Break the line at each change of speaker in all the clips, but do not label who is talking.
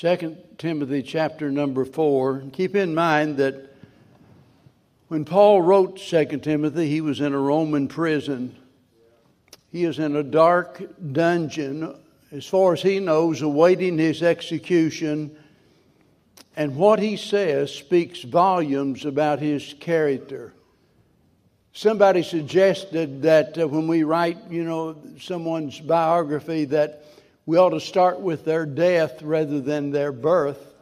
2 Timothy chapter number 4. Keep in mind that when Paul wrote 2 Timothy, he was in a Roman prison. He is in a dark dungeon, as far as he knows, awaiting his execution. And what he says speaks volumes about his character. Somebody suggested that uh, when we write, you know, someone's biography, that we ought to start with their death rather than their birth.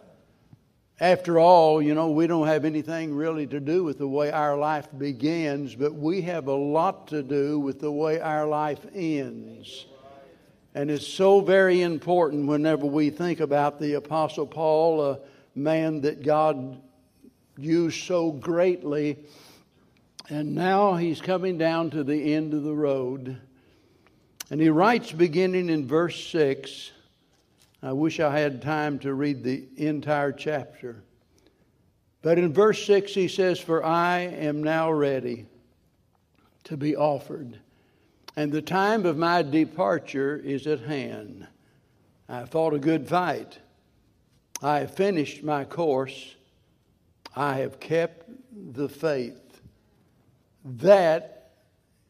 After all, you know, we don't have anything really to do with the way our life begins, but we have a lot to do with the way our life ends. And it's so very important whenever we think about the Apostle Paul, a man that God used so greatly. And now he's coming down to the end of the road. And he writes beginning in verse 6. I wish I had time to read the entire chapter. But in verse 6, he says, For I am now ready to be offered, and the time of my departure is at hand. I have fought a good fight. I have finished my course. I have kept the faith. That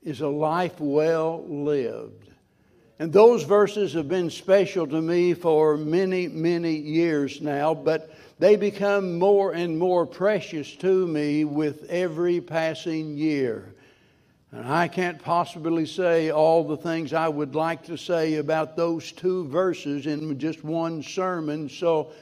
is a life well lived. And those verses have been special to me for many, many years now, but they become more and more precious to me with every passing year. And I can't possibly say all the things I would like to say about those two verses in just one sermon. So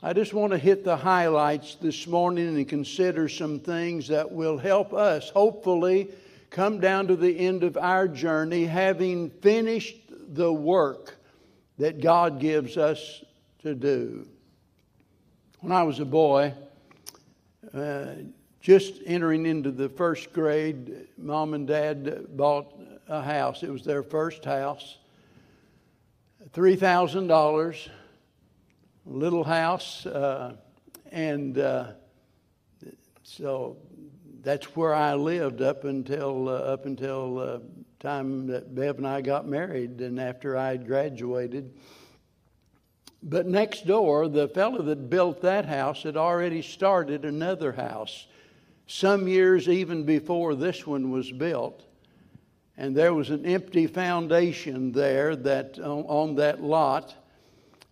I just want to hit the highlights this morning and consider some things that will help us, hopefully, come down to the end of our journey having finished the work that God gives us to do. When I was a boy, uh, just entering into the first grade, mom and dad bought a house. It was their first house. $3,000, little house. Uh, and uh, so that's where I lived up until, uh, up until uh, time that Bev and I got married and after I had graduated. But next door, the fellow that built that house had already started another house some years even before this one was built. And there was an empty foundation there that on, on that lot.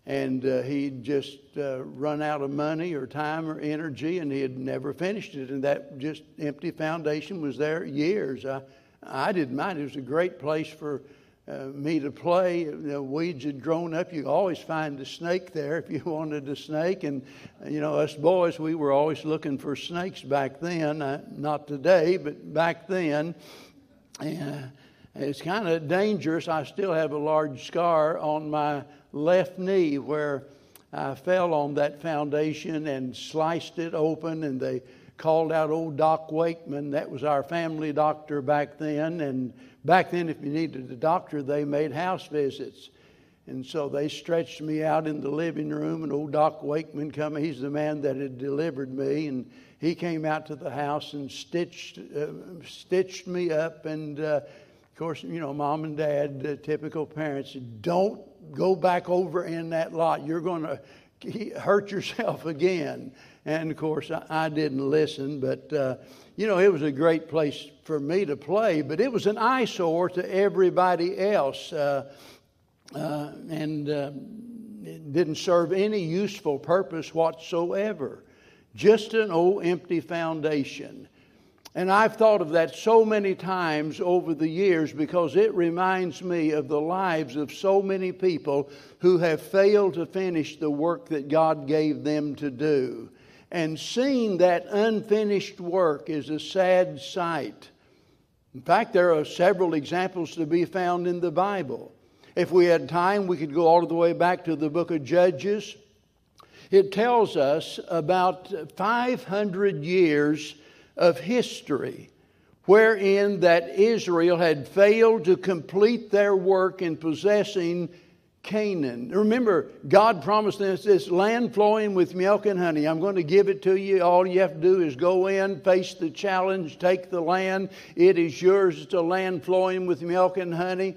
And uh, he'd just uh, run out of money or time or energy, and he had never finished it. And that just empty foundation was there years. I, I didn't mind. It was a great place for uh, me to play. Know, weeds had grown up. You always find a snake there if you wanted a snake. And, you know, us boys, we were always looking for snakes back then. Uh, not today, but back then. And it's kind of dangerous. I still have a large scar on my left knee where I fell on that foundation and sliced it open, and they called out old Doc Wakeman. That was our family doctor back then. And back then, if you needed a doctor, they made house visits. And so they stretched me out in the living room, and old Doc Wakeman come. He's the man that had delivered me, and he came out to the house and stitched uh, stitched me up. And uh, of course, you know, mom and dad, uh, typical parents, don't go back over in that lot. You're going to hurt yourself again. And of course, I, didn't listen, but uh, you know, it was a great place for me to play, but it was an eyesore to everybody else. Uh, uh, and uh, it didn't serve any useful purpose whatsoever. Just an old empty foundation. And I've thought of that so many times over the years because it reminds me of the lives of so many people who have failed to finish the work that God gave them to do. And seeing that unfinished work is a sad sight. In fact, there are several examples to be found in the Bible. If we had time, we could go all the way back to the book of Judges. It tells us about 500 years of history wherein that Israel had failed to complete their work in possessing Canaan. Remember, God promised us this land flowing with milk and honey. I'm going to give it to you. All you have to do is go in, face the challenge, take the land. It is yours. It's a land flowing with milk and honey.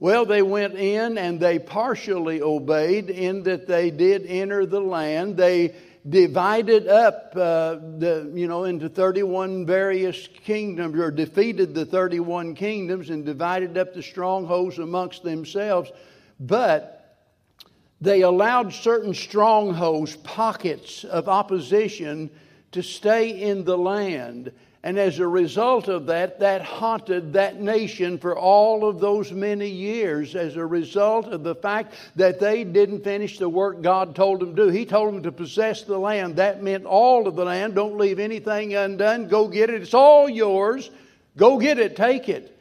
Well, they went in and they partially obeyed in that they did enter the land. They divided up uh, the you know into 31 various kingdoms or defeated the 31 kingdoms and divided up the strongholds amongst themselves. But they allowed certain strongholds pockets of opposition to stay in the land and as a result of that, that haunted that nation for all of those many years as a result of the fact that they didn't finish the work God told them to do. He told them to possess the land. That meant all of the land. Don't leave anything undone. Go get it. It's all yours. Go get it. Take it.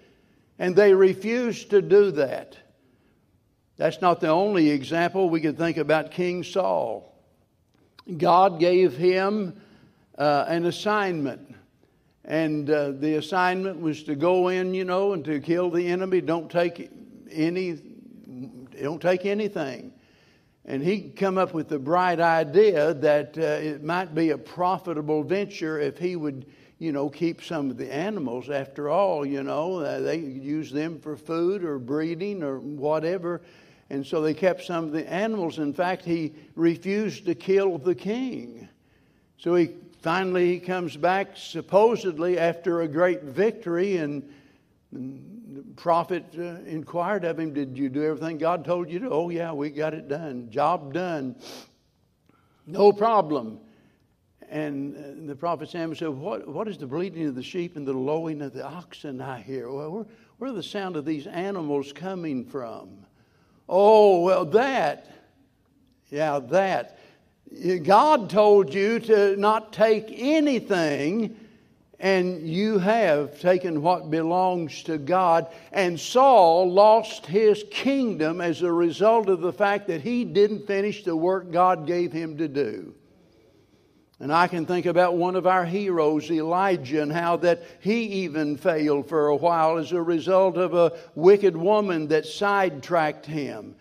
And they refused to do that. That's not the only example. We could think about King Saul. God gave him uh, an assignment and uh, the assignment was to go in, you know, and to kill the enemy. Don't take any, don't take anything. And he come up with the bright idea that uh, it might be a profitable venture if he would, you know, keep some of the animals. After all, you know, uh, they use them for food or breeding or whatever. And so they kept some of the animals. In fact, he refused to kill the king. So he finally, he comes back supposedly after a great victory, and, the prophet uh, inquired of him, Did you do everything God told you to? Oh, yeah, we got it done. Job done. No problem. And uh, the prophet Samuel said, what, what is the bleating of the sheep and the lowing of the oxen I hear? Well, where, where are the sound of these animals coming from? Oh, well, that. Yeah, that. God told you to not take anything, and you have taken what belongs to God. And Saul lost his kingdom as a result of the fact that he didn't finish the work God gave him to do. And I can think about one of our heroes, Elijah, and how that he even failed for a while as a result of a wicked woman that sidetracked him.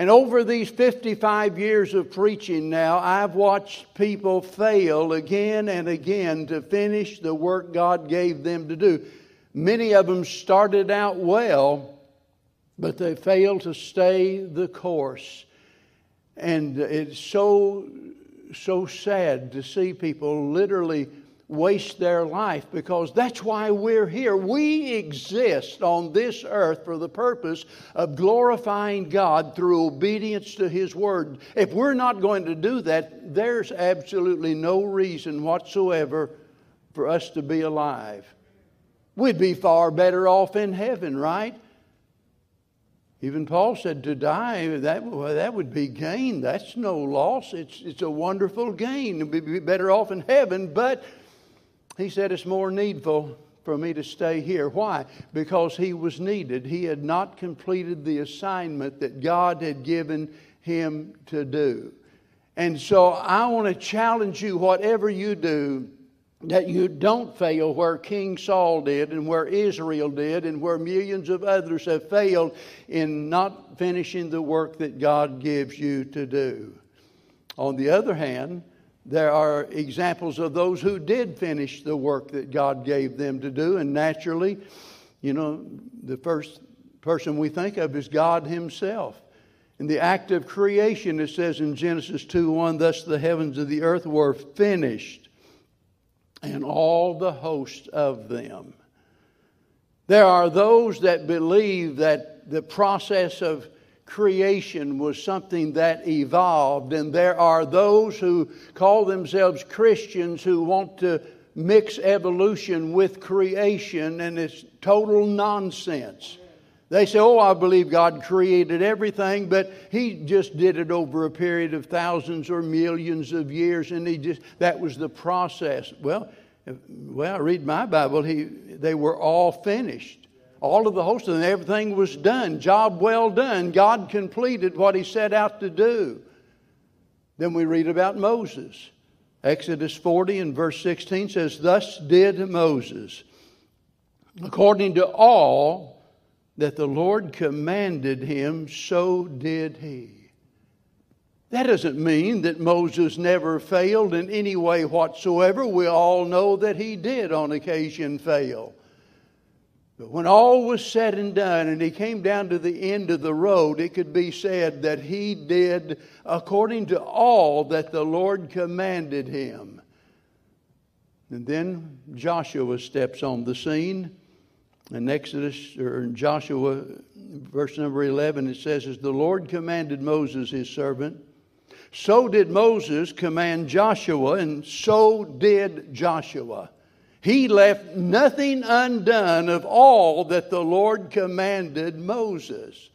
And over these 55 years of preaching now, I've watched people fail again and again to finish the work God gave them to do. Many of them started out well, but they failed to stay the course. And it's so, so sad to see people literally waste their life because that's why we're here. We exist on this earth for the purpose of glorifying God through obedience to His Word. If we're not going to do that, there's absolutely no reason whatsoever for us to be alive. We'd be far better off in heaven, right? Even Paul said to die, that, well, that would be gain. That's no loss. It's, it's a wonderful gain. We'd be better off in heaven, but he said, It's more needful for me to stay here. Why? Because he was needed. He had not completed the assignment that God had given him to do. And so I want to challenge you, whatever you do, that you don't fail where King Saul did and where Israel did and where millions of others have failed in not finishing the work that God gives you to do. On the other hand, there are examples of those who did finish the work that God gave them to do, and naturally, you know, the first person we think of is God Himself. In the act of creation, it says in Genesis 2 1, thus the heavens and the earth were finished, and all the host of them. There are those that believe that the process of creation was something that evolved. And there are those who call themselves Christians who want to mix evolution with creation, and it's total nonsense. They say, Oh, I believe God created everything, but He just did it over a period of thousands or millions of years, and He just that was the process. Well, well, read my Bible, he, they were all finished all of the host and everything was done. Job well done. God completed what he set out to do. Then we read about Moses. Exodus 40 and verse 16 says, Thus did Moses, according to all that the Lord commanded him, so did he. That doesn't mean that Moses never failed in any way whatsoever. We all know that he did on occasion fail. But when all was said and done, and he came down to the end of the road, it could be said that he did according to all that the Lord commanded him. And then Joshua steps on the scene. In Exodus, or in Joshua, verse number 11, it says, As the Lord commanded Moses, his servant, so did Moses command Joshua, and so did Joshua. He left nothing undone of all that the Lord commanded Moses.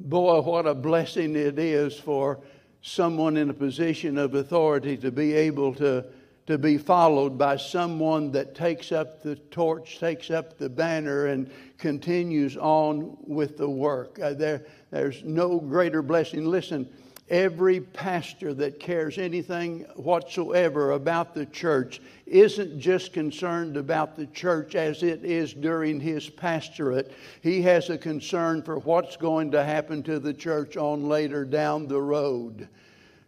Boy, what a blessing it is for someone in a position of authority to be able to, to be followed by someone that takes up the torch, takes up the banner, and continues on with the work. Uh, there, there's no greater blessing. Listen, Every pastor that cares anything whatsoever about the church isn't just concerned about the church as it is during his pastorate. He has a concern for what's going to happen to the church on later down the road.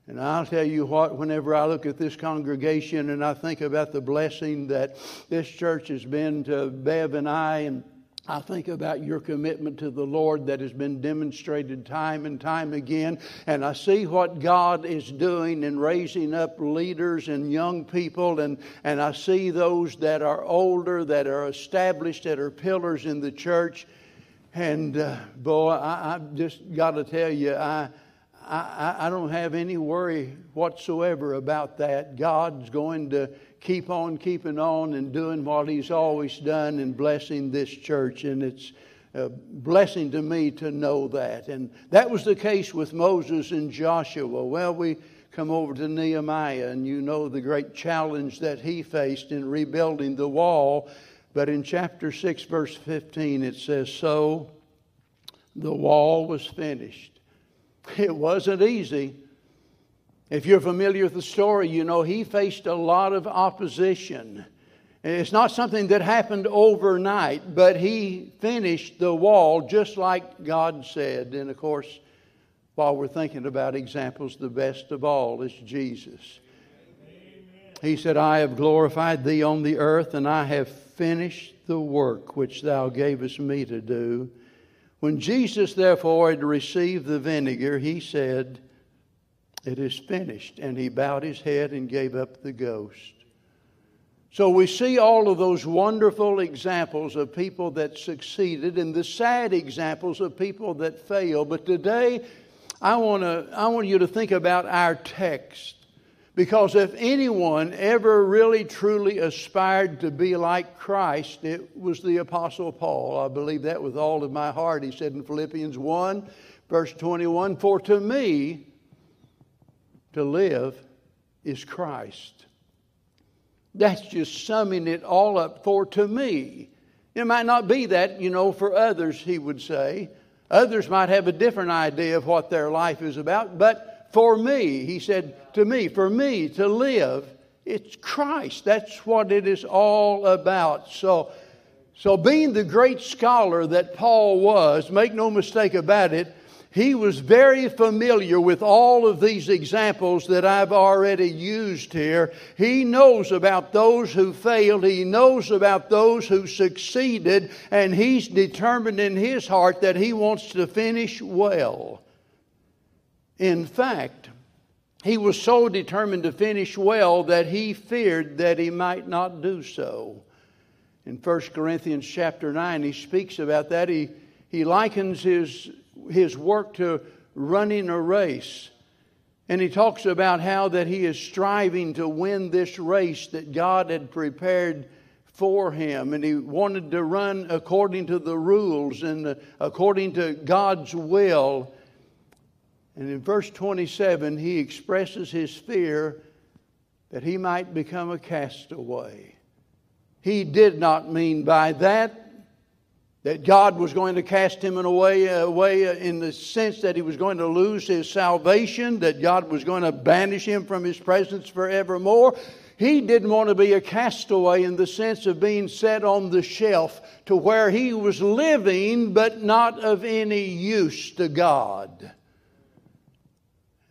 And I'll tell you what, whenever I look at this congregation and I think about the blessing that this church has been to Bev and I and I think about your commitment to the Lord that has been demonstrated time and time again. And I see what God is doing in raising up leaders and young people. And, and I see those that are older, that are established, that are pillars in the church. And uh, boy, I, I just got to tell you, I, I, I don't have any worry whatsoever about that. God's going to keep on keeping on and doing what He's always done and blessing this church. And it's a blessing to me to know that. And that was the case with Moses and Joshua. Well, we come over to Nehemiah, and you know the great challenge that he faced in rebuilding the wall. But in chapter 6, verse 15, it says, So the wall was finished. It wasn't easy. If you're familiar with the story, you know he faced a lot of opposition. It's not something that happened overnight, but he finished the wall just like God said. And of course, while we're thinking about examples, the best of all is Jesus. He said, I have glorified thee on the earth, and I have finished the work which thou gavest me to do. When Jesus, therefore, had received the vinegar, he said, it is finished. And he bowed his head and gave up the ghost. So we see all of those wonderful examples of people that succeeded and the sad examples of people that failed. But today, I want, to, I want you to think about our text. Because if anyone ever really truly aspired to be like Christ, it was the Apostle Paul. I believe that with all of my heart. He said in Philippians 1, verse 21 For to me, to live is Christ. That's just summing it all up for to me. It might not be that, you know, for others, he would say. Others might have a different idea of what their life is about, but for me, he said to me, for me to live, it's Christ. That's what it is all about. So, so being the great scholar that Paul was, make no mistake about it, he was very familiar with all of these examples that I've already used here. He knows about those who failed, he knows about those who succeeded, and he's determined in his heart that he wants to finish well. In fact, he was so determined to finish well that he feared that he might not do so. In 1 Corinthians chapter 9, he speaks about that. He, he likens his his work to running a race. And he talks about how that he is striving to win this race that God had prepared for him. And he wanted to run according to the rules and according to God's will. And in verse 27, he expresses his fear that he might become a castaway. He did not mean by that that God was going to cast him in away, away in the sense that he was going to lose his salvation, that God was going to banish him from his presence forevermore. He didn't want to be a castaway in the sense of being set on the shelf to where he was living but not of any use to God.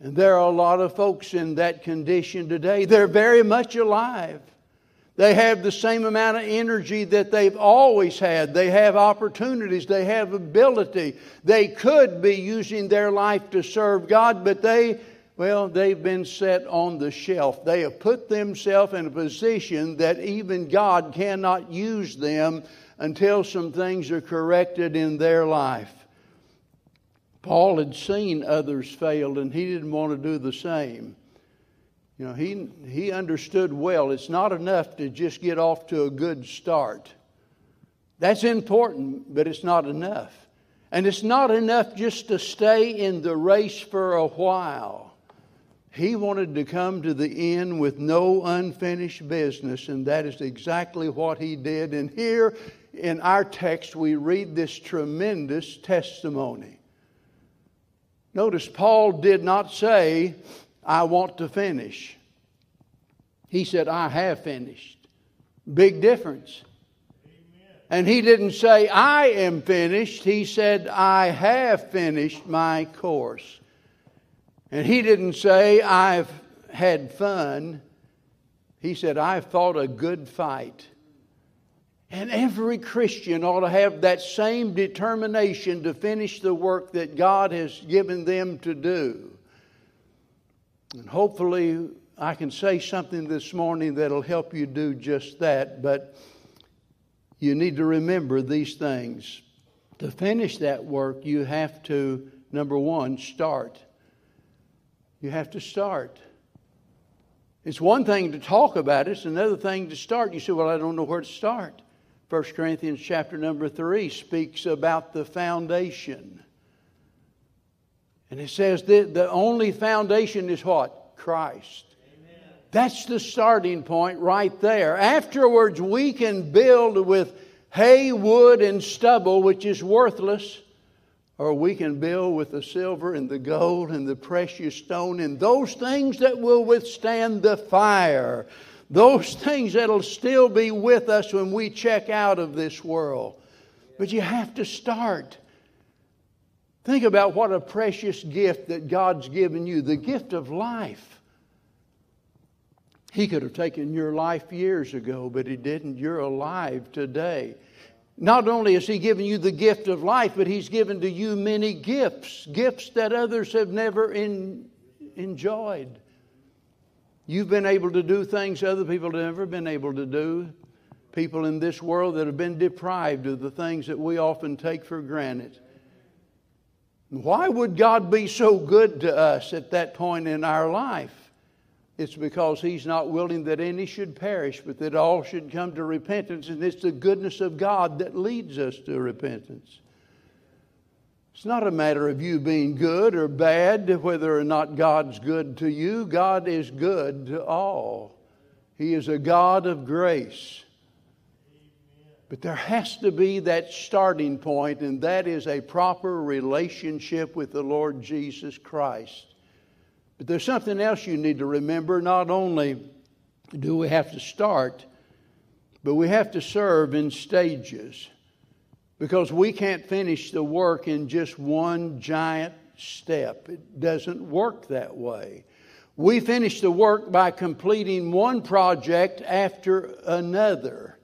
And there are a lot of folks in that condition today. They're very much alive. They have the same amount of energy that they've always had. They have opportunities. They have ability. They could be using their life to serve God, but they, well, they've been set on the shelf. They have put themselves in a position that even God cannot use them until some things are corrected in their life. Paul had seen others fail, and he didn't want to do the same. You know, he, he understood well it's not enough to just get off to a good start. That's important, but it's not enough. And it's not enough just to stay in the race for a while. He wanted to come to the end with no unfinished business, and that is exactly what he did. And here in our text, we read this tremendous testimony. Notice Paul did not say, I want to finish. He said, I have finished. Big difference. And he didn't say, I am finished. He said, I have finished my course. And he didn't say, I've had fun. He said, I've fought a good fight. And every Christian ought to have that same determination to finish the work that God has given them to do. And hopefully, I can say something this morning that'll help you do just that, but you need to remember these things. To finish that work, you have to, number one, start. You have to start. It's one thing to talk about it, it's another thing to start. You say, Well, I don't know where to start. 1 Corinthians chapter number 3 speaks about the foundation. And it says that the only foundation is what? Christ. Amen. That's the starting point right there. Afterwards, we can build with hay, wood, and stubble, which is worthless, or we can build with the silver and the gold and the precious stone and those things that will withstand the fire. Those things that'll still be with us when we check out of this world. But you have to start. Think about what a precious gift that God's given you the gift of life. He could have taken your life years ago, but He didn't. You're alive today. Not only has He given you the gift of life, but He's given to you many gifts, gifts that others have never in, enjoyed. You've been able to do things other people have never been able to do. People in this world that have been deprived of the things that we often take for granted. Why would God be so good to us at that point in our life? It's because He's not willing that any should perish, but that all should come to repentance. And it's the goodness of God that leads us to repentance. It's not a matter of you being good or bad, whether or not God's good to you. God is good to all. He is a God of grace. But there has to be that starting point, and that is a proper relationship with the Lord Jesus Christ. But there's something else you need to remember. Not only do we have to start, but we have to serve in stages because we can't finish the work in just one giant step. It doesn't work that way. We finish the work by completing one project after another.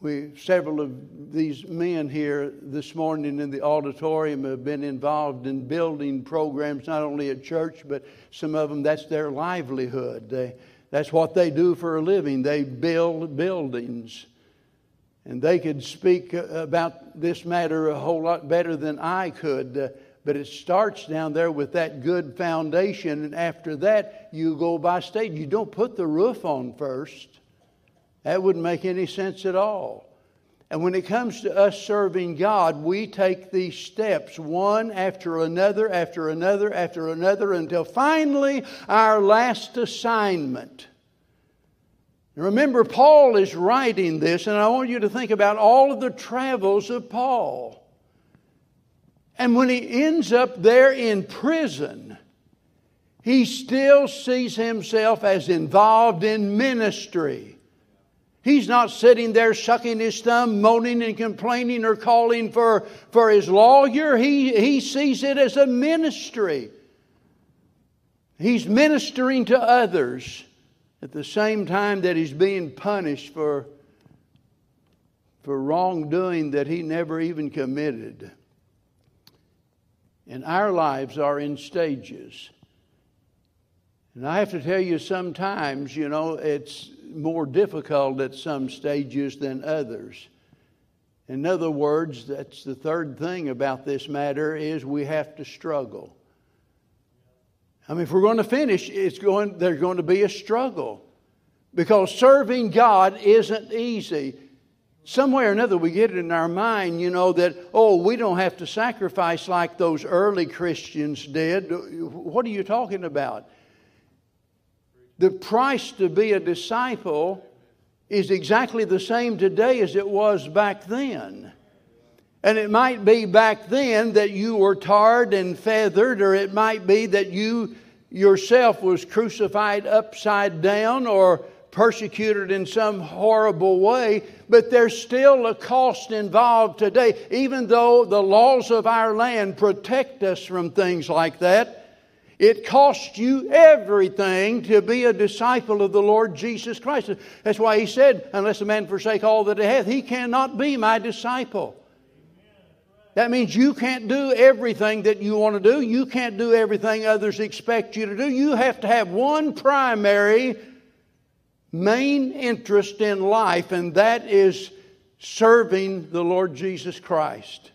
We, several of these men here this morning in the auditorium have been involved in building programs, not only at church, but some of them, that's their livelihood. They, that's what they do for a living. They build buildings. And they could speak uh, about this matter a whole lot better than I could. Uh, but it starts down there with that good foundation. And after that, you go by state. You don't put the roof on first. That wouldn't make any sense at all. And when it comes to us serving God, we take these steps one after another, after another, after another, until finally our last assignment Remember, Paul is writing this, and I want you to think about all of the travels of Paul. And when he ends up there in prison, he still sees himself as involved in ministry. He's not sitting there sucking his thumb, moaning and complaining or calling for, for his lawyer. He, he sees it as a ministry. He's ministering to others at the same time that he's being punished for, for wrongdoing that he never even committed. And our lives are in stages. And I have to tell you, sometimes, you know, it's more difficult at some stages than others. In other words, that's the third thing about this matter is we have to struggle. I mean, if we're going to finish, it's going, there's going to be a struggle because serving God isn't easy. Some way or another, we get it in our mind, you know, that, oh, we don't have to sacrifice like those early Christians did. What are you talking about? The price to be a disciple is exactly the same today as it was back then. And it might be back then that you were tarred and feathered, or it might be that you yourself was crucified upside down or persecuted in some horrible way, but there's still a cost involved today. Even though the laws of our land protect us from things like that, it costs you everything to be a disciple of the Lord Jesus Christ. That's why he said, Unless a man forsake all that he hath, he cannot be my disciple. That means you can't do everything that you want to do. You can't do everything others expect you to do. You have to have one primary main interest in life, and that is serving the Lord Jesus Christ.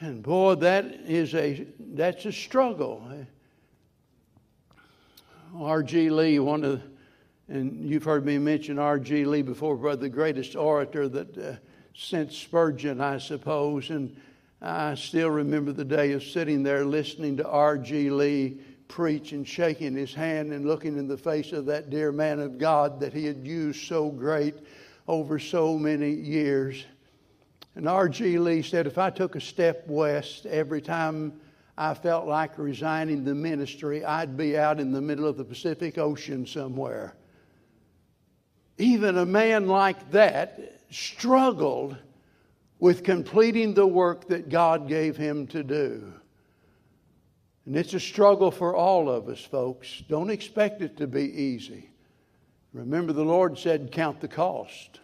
And boy, that is a that's a struggle. R.G. Lee, one of, and you've heard me mention R.G. Lee before, brother, the greatest orator that uh, since Spurgeon, I suppose. And I still remember the day of sitting there listening to R.G. Lee preach and shaking his hand and looking in the face of that dear man of God that he had used so great over so many years. And R.G. Lee said, if I took a step west every time I felt like resigning the ministry, I'd be out in the middle of the Pacific Ocean somewhere. Even a man like that struggled with completing the work that God gave him to do. And it's a struggle for all of us, folks. Don't expect it to be easy. Remember, the Lord said, Count the cost.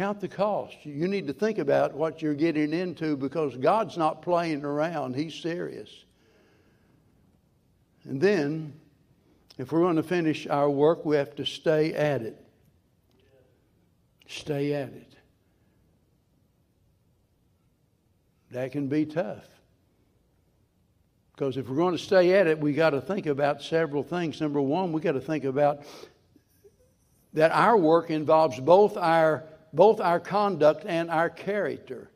Count the cost. You need to think about what you're getting into because God's not playing around, He's serious. And then, if we're going to finish our work, we have to stay at it. Stay at it. That can be tough. Because if we're going to stay at it, we got to think about several things. Number one, we got to think about that our work involves both our both our conduct and our character.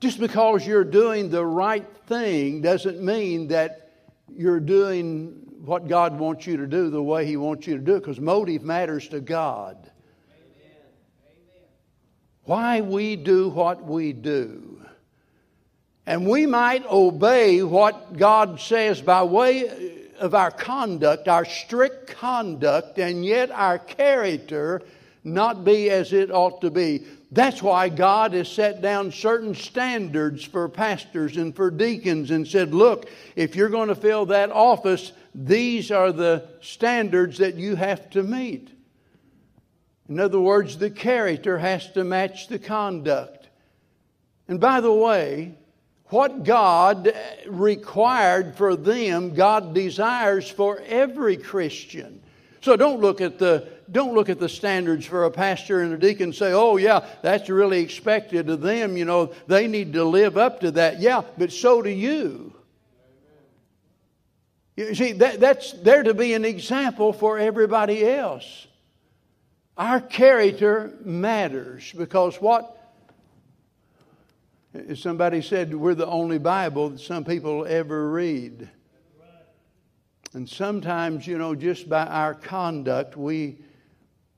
Just because you're doing the right thing doesn't mean that you're doing what God wants you to do the way He wants you to do it, because motive matters to God. Why we do what we do. And we might obey what God says by way of our conduct, our strict conduct, and yet our character not be as it ought to be. That's why God has set down certain standards for pastors and for deacons and said, look, if you're going to fill that office, these are the standards that you have to meet. In other words, the character has to match the conduct. And by the way, what God required for them, God desires for every Christian. So don't look at the don't look at the standards for a pastor and a deacon and say, "Oh yeah, that's really expected of them, you know, they need to live up to that." Yeah, but so do you. You see, that, that's there to be an example for everybody else. Our character matters because what somebody said we're the only Bible that some people ever read. And sometimes, you know, just by our conduct, we,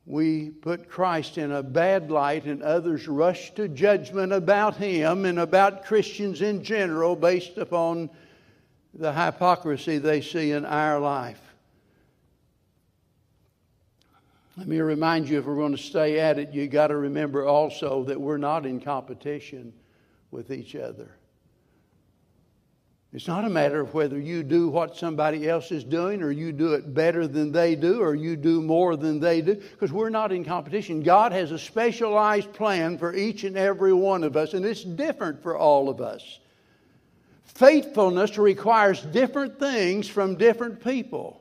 we put Christ in a bad light, and others rush to judgment about him and about Christians in general based upon the hypocrisy they see in our life. Let me remind you if we're going to stay at it, you got to remember also that we're not in competition with each other. It's not a matter of whether you do what somebody else is doing or you do it better than they do or you do more than they do, because we're not in competition. God has a specialized plan for each and every one of us, and it's different for all of us. Faithfulness requires different things from different people.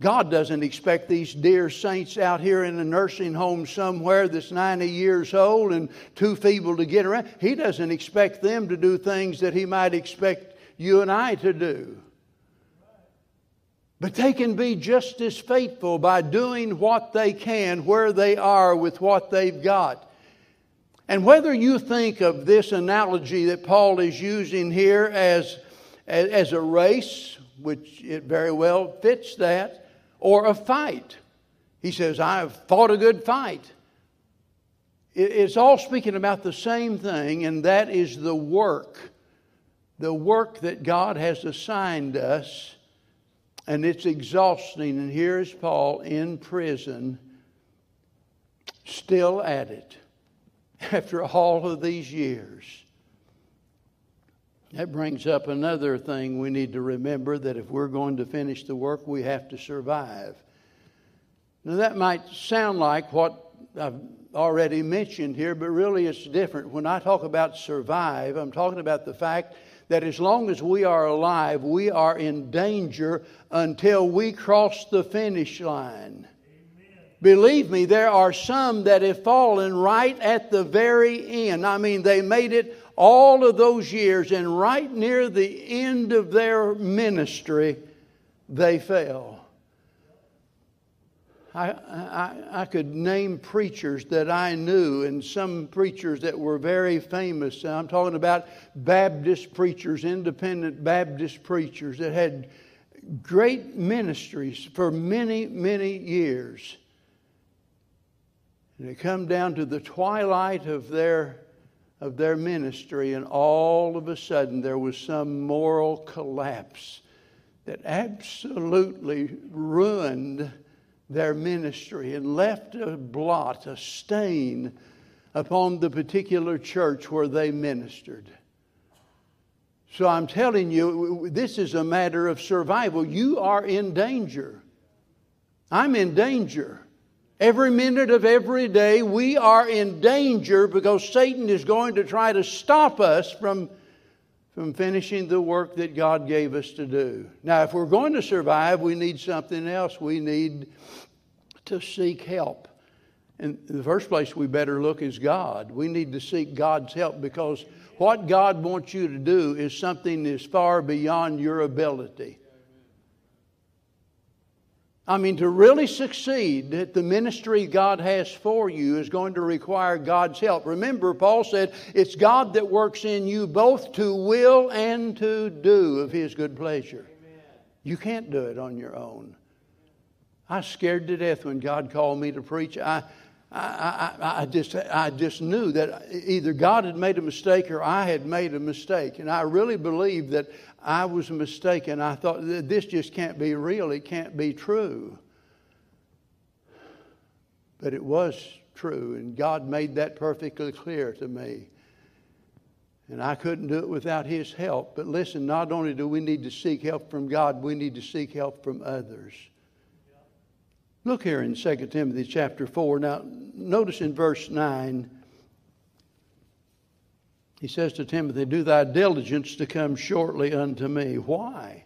God doesn't expect these dear saints out here in a nursing home somewhere that's 90 years old and too feeble to get around. He doesn't expect them to do things that He might expect you and I to do. But they can be just as faithful by doing what they can where they are with what they've got. And whether you think of this analogy that Paul is using here as, as, a race, which it very well fits that, or a fight. He says, I have fought a good fight. It's all speaking about the same thing, and that is the work. The work that God has assigned us, and it's exhausting. And here is Paul in prison, still at it after all of these years. That brings up another thing we need to remember that if we're going to finish the work, we have to survive. Now, that might sound like what I've already mentioned here, but really it's different. When I talk about survive, I'm talking about the fact that as long as we are alive, we are in danger until we cross the finish line. Believe me, there are some that have fallen right at the very end. I mean, they made it all of those years, and right near the end of their ministry, they fell. I, I, I, could name preachers that I knew, and some preachers that were very famous. I'm talking about Baptist preachers, independent Baptist preachers that had great ministries for many, many years. And it come down to the twilight of their of their ministry, and all of a sudden there was some moral collapse that absolutely ruined their ministry and left a blot, a stain upon the particular church where they ministered. So I'm telling you, this is a matter of survival. You are in danger. I'm in danger. Every minute of every day, we are in danger because Satan is going to try to stop us from, from finishing the work that God gave us to do. Now, if we're going to survive, we need something else. We need to seek help. And the first place, we better look is God. We need to seek God's help because what God wants you to do is something that's far beyond your ability. I mean, to really succeed at the ministry God has for you is going to require God's help. Remember, Paul said, it's God that works in you both to will and to do of His good pleasure. Amen. You can't do it on your own. I was scared to death when God called me to preach. I, I, I, I, just, I just knew that either God had made a mistake or I had made a mistake. And I really believed that I was mistaken. I thought, this just can't be real. It can't be true. But it was true, and God made that perfectly clear to me. And I couldn't do it without His help. But listen, not only do we need to seek help from God, we need to seek help from others. Look here in 2 Timothy chapter 4. Now, notice in verse 9 he says to Timothy, Do thy diligence to come shortly unto me. Why?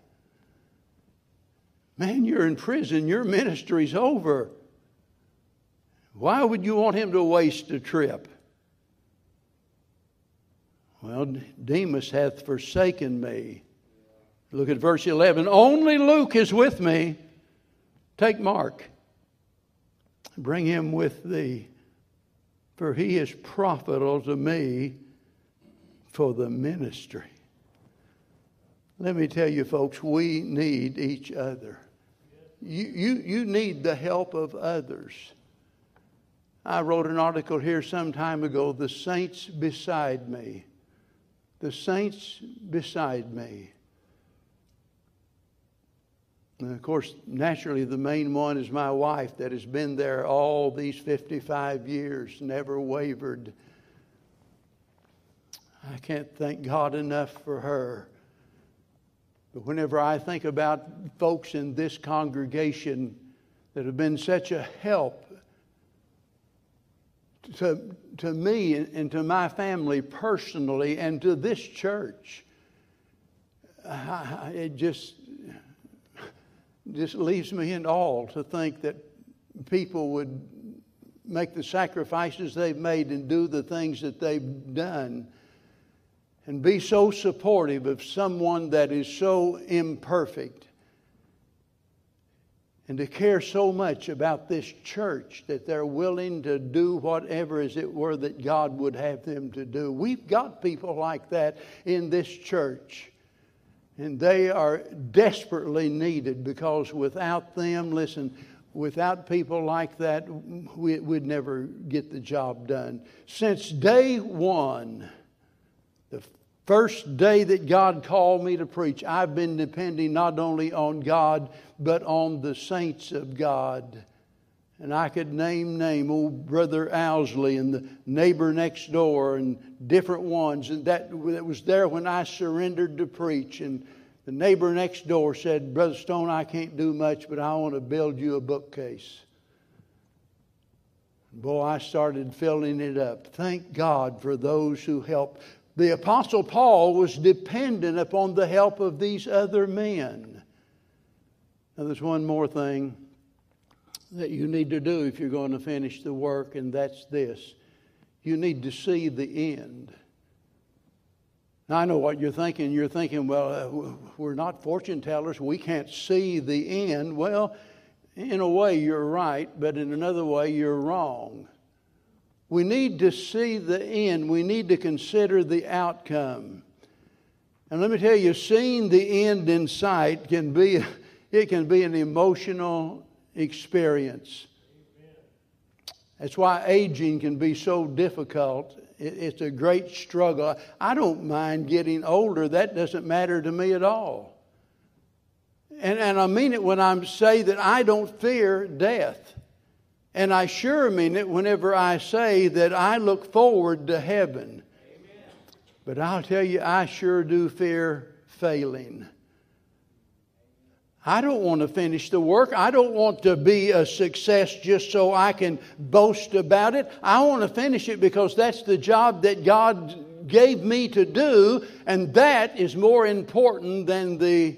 Man, you're in prison, your ministry's over. Why would you want him to waste a trip? Well, Demas hath forsaken me. Look at verse 11. Only Luke is with me. Take Mark. Bring him with thee, for he is profitable to me for the ministry. Let me tell you, folks, we need each other. You, you, you need the help of others. I wrote an article here some time ago The Saints Beside Me. The Saints Beside Me. And of course, naturally, the main one is my wife that has been there all these 55 years, never wavered I can't thank God enough for her. But whenever I think about folks in this congregation that have been such a help to, to me and to my family personally and to this church, it just just leaves me in awe to think that people would make the sacrifices they've made and do the things that they've done and be so supportive of someone that is so imperfect and to care so much about this church that they're willing to do whatever, as it were, that God would have them to do. We've got people like that in this church. And they are desperately needed because without them, listen, without people like that, we, would never get the job done. Since day one, the first day that God called me to preach, I've been depending not only on God, but on the saints of God. And I could name name old brother Owsley and the neighbor next door and different ones. And that, that was there when I surrendered to preach. And the neighbor next door said, Brother Stone, I can't do much, but I want to build you a bookcase. Boy, I started filling it up. Thank God for those who help. The Apostle Paul was dependent upon the help of these other men. Now, there's one more thing that you need to do if you're going to finish the work, and that's this you need to see the end. Now, I know what you're thinking. You're thinking, well, uh, we're not fortune tellers. We can't see the end. Well, in a way, you're right, but in another way, you're wrong. We need to see the end, we need to consider the outcome. And let me tell you, seeing the end in sight can be, it can be an emotional experience. That's why aging can be so difficult it's a great struggle. I don't mind getting older. That doesn't matter to me at all. And, and I mean it when I say that I don't fear death. And I sure mean it whenever I say that I look forward to heaven. But I'll tell you, I sure do fear failing. I don't want to finish the work. I don't want to be a success just so I can boast about it. I want to finish it because that's the job that God gave me to do, and that is more important than the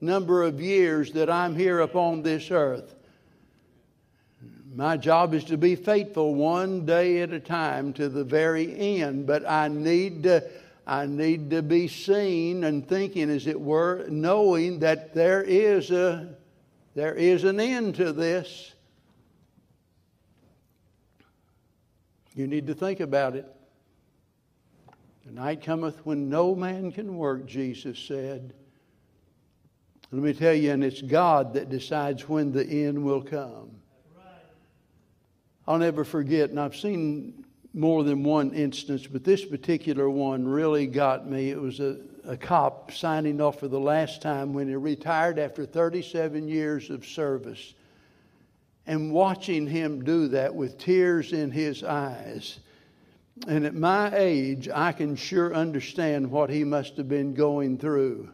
number of years that I'm here upon this earth. My job is to be faithful one day at a time to the very end, but I need to I need to be seen and thinking, as it were, knowing that there is a there is an end to this. You need to think about it. The night cometh when no man can work, Jesus said. Let me tell you, and it's God that decides when the end will come. I'll never forget, and I've seen more than one instance, but this particular one really got me. It was a, a cop signing off for the last time when he retired after 37 years of service. And watching him do that with tears in his eyes. And at my age, I can sure understand what he must have been going through.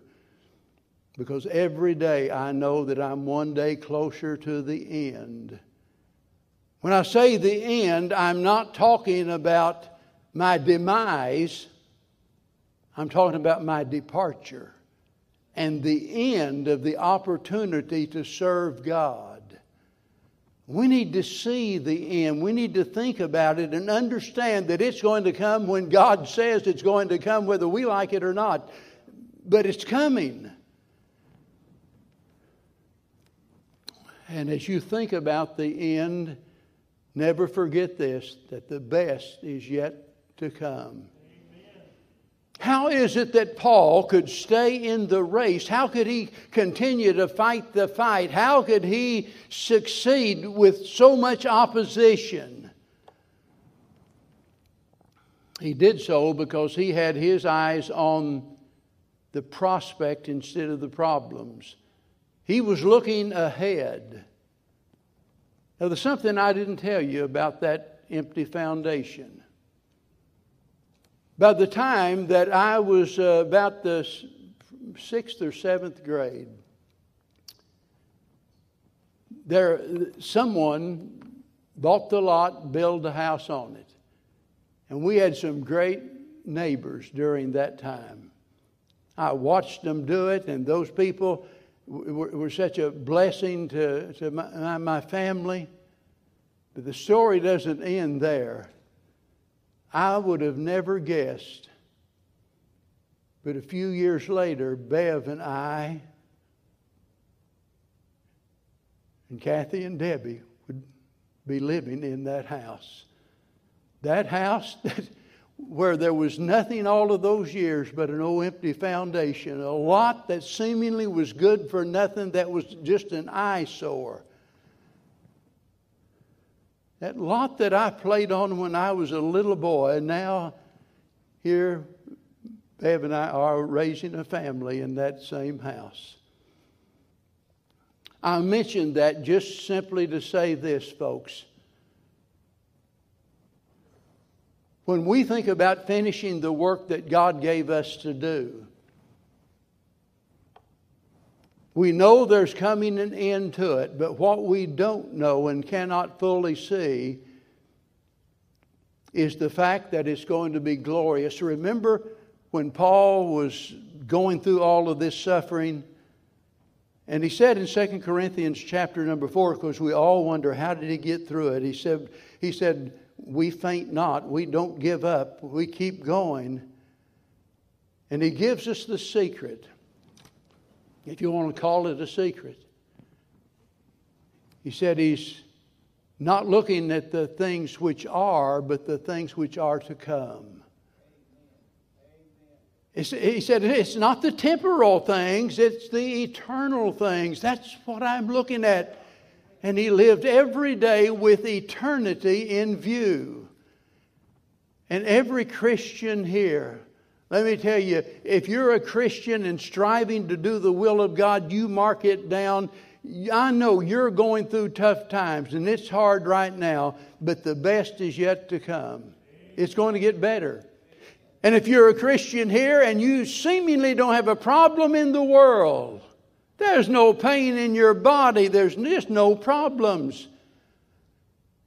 Because every day I know that I'm one day closer to the end. When I say the end, I'm not talking about my demise, I'm talking about my departure and the end of the opportunity to serve God. We need to see the end. We need to think about it and understand that it's going to come when God says it's going to come, whether we like it or not. But it's coming. And as you think about the end, Never forget this that the best is yet to come. How is it that Paul could stay in the race? How could he continue to fight the fight? How could he succeed with so much opposition? He did so because he had his eyes on the prospect instead of the problems. He was looking ahead. Now, there's something I didn't tell you about that empty foundation. By the time that I was uh, about the sixth or seventh grade. There, someone bought the lot, built a house on it. And we had some great neighbors during that time. I watched them do it, and those people were, such a blessing to, to my, my family. But the story doesn't end there. I would have never guessed. But a few years later, Bev and I, and Kathy and Debbie would be living in that house. That house where there was nothing all of those years but an old empty foundation, a lot that seemingly was good for nothing that was just an eyesore. That lot that I played on when I was a little boy, and now here Bev and I are raising a family in that same house. I mentioned that just simply to say this, folks. When we think about finishing the work that God gave us to do, we know there's coming an end to it, but what we don't know and cannot fully see is the fact that it's going to be glorious. Remember when Paul was going through all of this suffering, and he said in 2 Corinthians chapter number 4, because we all wonder how did he get through it? He said, he said, We faint not, we don't give up, we keep going. And he gives us the secret if you want to call it a secret. He said he's not looking at the things which are, but the things which are to come. He said, It's not the temporal things, it's the eternal things. That's what I'm looking at. And he lived every day with eternity in view. And every Christian here let me tell you, if you're a Christian and striving to do the will of God, you mark it down. I know you're going through tough times and it's hard right now, but the best is yet to come. It's going to get better. And if you're a Christian here and you seemingly don't have a problem in the world, there's no pain in your body, there's just no problems,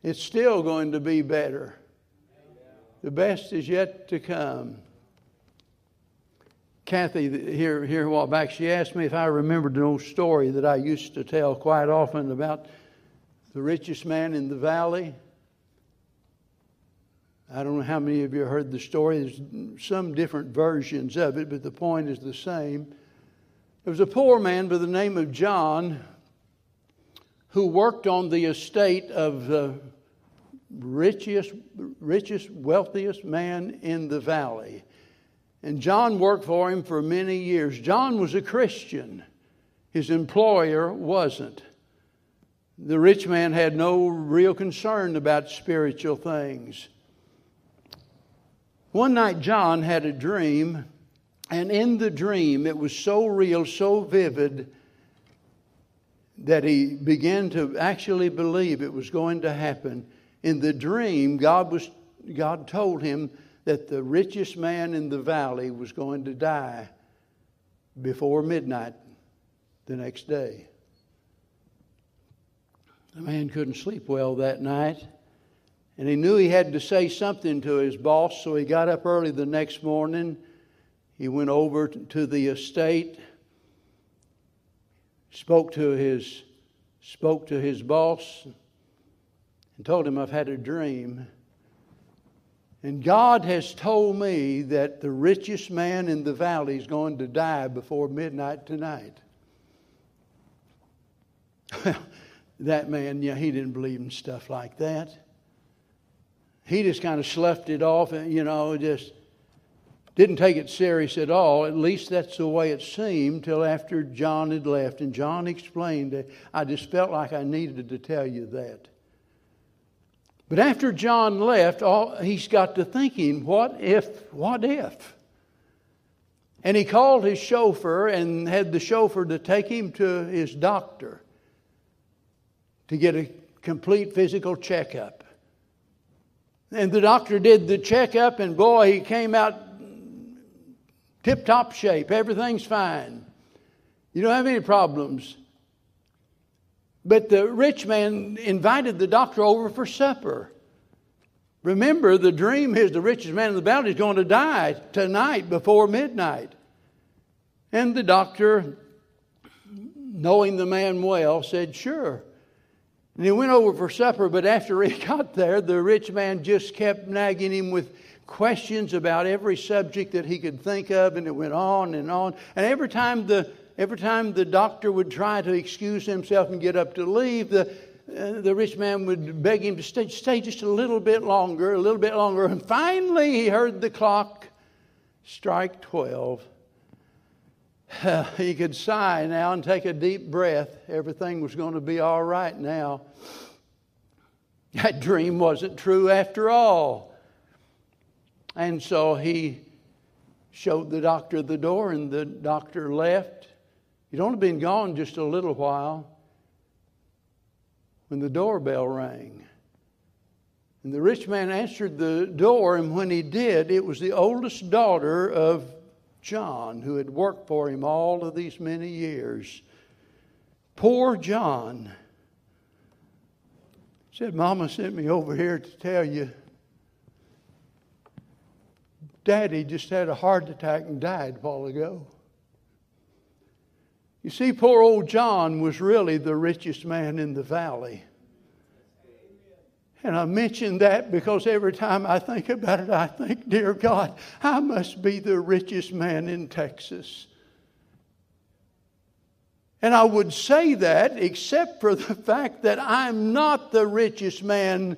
it's still going to be better. The best is yet to come. Kathy here, here a while back, she asked me if I remembered an old story that I used to tell quite often about the richest man in the valley. I don't know how many of you heard the story. There's some different versions of it, but the point is the same. There was a poor man by the name of John who worked on the estate of the richest, richest, wealthiest man in the valley. And John worked for him for many years. John was a Christian, his employer wasn't. The rich man had no real concern about spiritual things. One night, John had a dream, and in the dream, it was so real, so vivid, that he began to actually believe it was going to happen. In the dream, God, was, God told him that the richest man in the valley was going to die before midnight the next day. The man couldn't sleep well that night, and he knew he had to say something to his boss, so he got up early the next morning. He went over to the estate, spoke to his spoke to his boss, and told him, "I've had a dream." And God has told me that the richest man in the valley is going to die before midnight tonight. that man, yeah, he didn't believe in stuff like that. He just kind of sloughed it off and, you know, just didn't take it serious at all. At least that's the way it seemed till after John had left. And John explained that I just felt like I needed to tell you that. But after John left, all, he's got to thinking, what if, what if? And he called his chauffeur and had the chauffeur to take him to his doctor to get a complete physical checkup. And the doctor did the checkup, and boy, he came out tip top shape, everything's fine. You don't have any problems. But the rich man invited the doctor over for supper. Remember, the dream is the richest man in the valley is going to die tonight before midnight. And the doctor, knowing the man well, said, Sure. And he went over for supper, but after he got there, the rich man just kept nagging him with questions about every subject that he could think of, and it went on and on. And every time the every time the doctor would try to excuse himself and get up to leave, the uh, the rich man would beg him to stay, stay just a little bit longer, a little bit longer. And finally, he heard the clock strike 12. Uh, he could sigh now and take a deep breath. Everything was going to be all right now. That dream wasn't true after all. And so he showed the doctor the door, and the doctor left. He'd only been gone just a little while when the doorbell rang. And the rich man answered the door, and when he did, it was the oldest daughter of John, who had worked for him all of these many years. Poor John said, Mama sent me over here to tell you Daddy just had a heart attack and died a while ago. You see, poor old John was really the richest man in the valley. And I mention that because every time I think about it, I think, dear God, I must be the richest man in Texas. And I would say that except for the fact that I'm not the richest man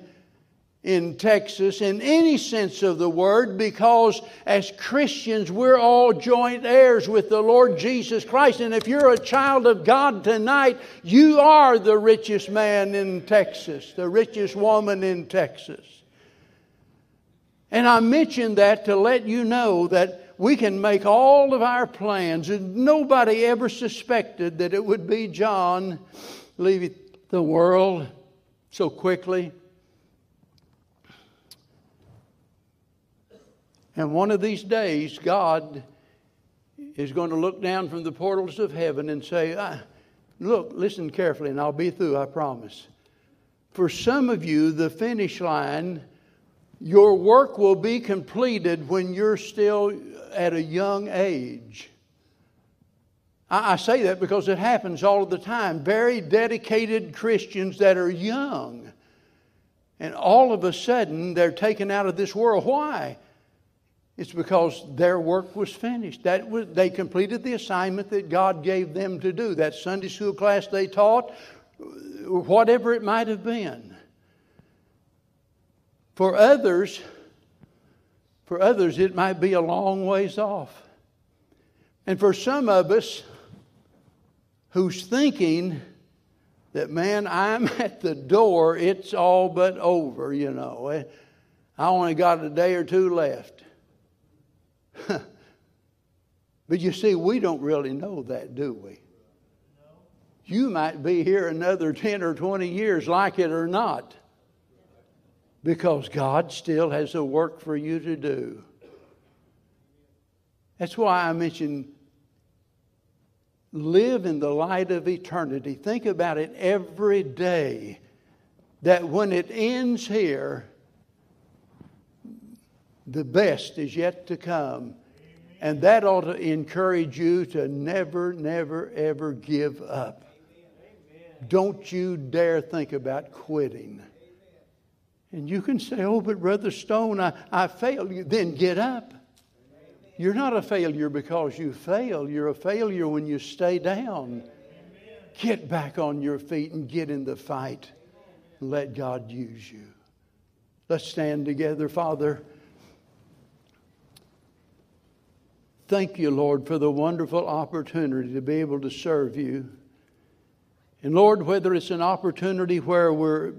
in Texas in any sense of the word because as Christians we're all joint heirs with the Lord Jesus Christ. And if you're a child of God tonight, you are the richest man in Texas, the richest woman in Texas. And I mention that to let you know that we can make all of our plans, and nobody ever suspected that it would be John leaving the world so quickly. And one of these days, God is going to look down from the portals of heaven and say, ah, Look, listen carefully, and I'll be through, I promise. For some of you, the finish line, your work will be completed when you're still at a young age. I, I say that because it happens all of the time. Very dedicated Christians that are young, and all of a sudden they're taken out of this world. Why? It's because their work was finished. That was, they completed the assignment that God gave them to do. That Sunday school class they taught, whatever it might have been. For others, for others, it might be a long ways off. And for some of us who's thinking that, man, I'm at the door, it's all but over, you know. I only got a day or two left. but you see, we don't really know that, do we? You might be here another 10 or 20 years, like it or not, because God still has a work for you to do. That's why I mentioned live in the light of eternity. Think about it every day that when it ends here, the best is yet to come. And that ought to encourage you to never, never, ever give up. Don't you dare think about quitting. And you can say, oh, but Brother Stone, I, I failed. Then get up. You're not a failure because you fail. You're a failure when you stay down. Get back on your feet and get in the fight. And let God use you. Let's stand together, Father. Thank you, Lord, for the wonderful opportunity to be able to serve you. And Lord, whether it's an opportunity where we're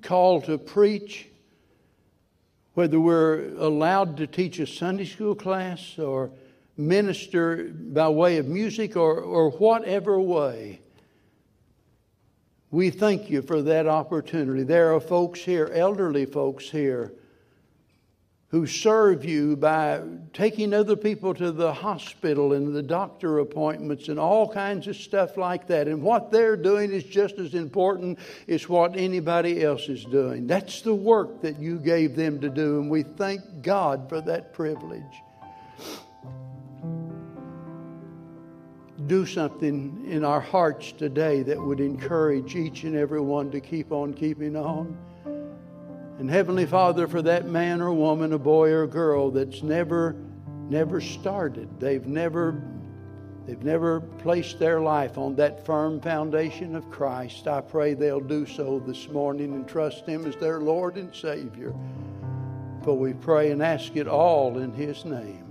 called to preach, whether we're allowed to teach a Sunday school class or minister by way of music or, or whatever way, we thank you for that opportunity. There are folks here, elderly folks here, who serve you by taking other people to the hospital and the doctor appointments and all kinds of stuff like that. And what they're doing is just as important as what anybody else is doing. That's the work that you gave them to do, and we thank God for that privilege. Do something in our hearts today that would encourage each and every one to keep on keeping on. And Heavenly Father, for that man or woman, a boy or girl that's never, never started, they've never, they've never placed their life on that firm foundation of Christ, I pray they'll do so this morning and trust Him as their Lord and Savior. For we pray and ask it all in His name.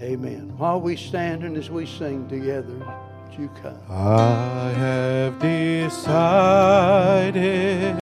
Amen. While we stand and as we sing together, you come.
I have decided.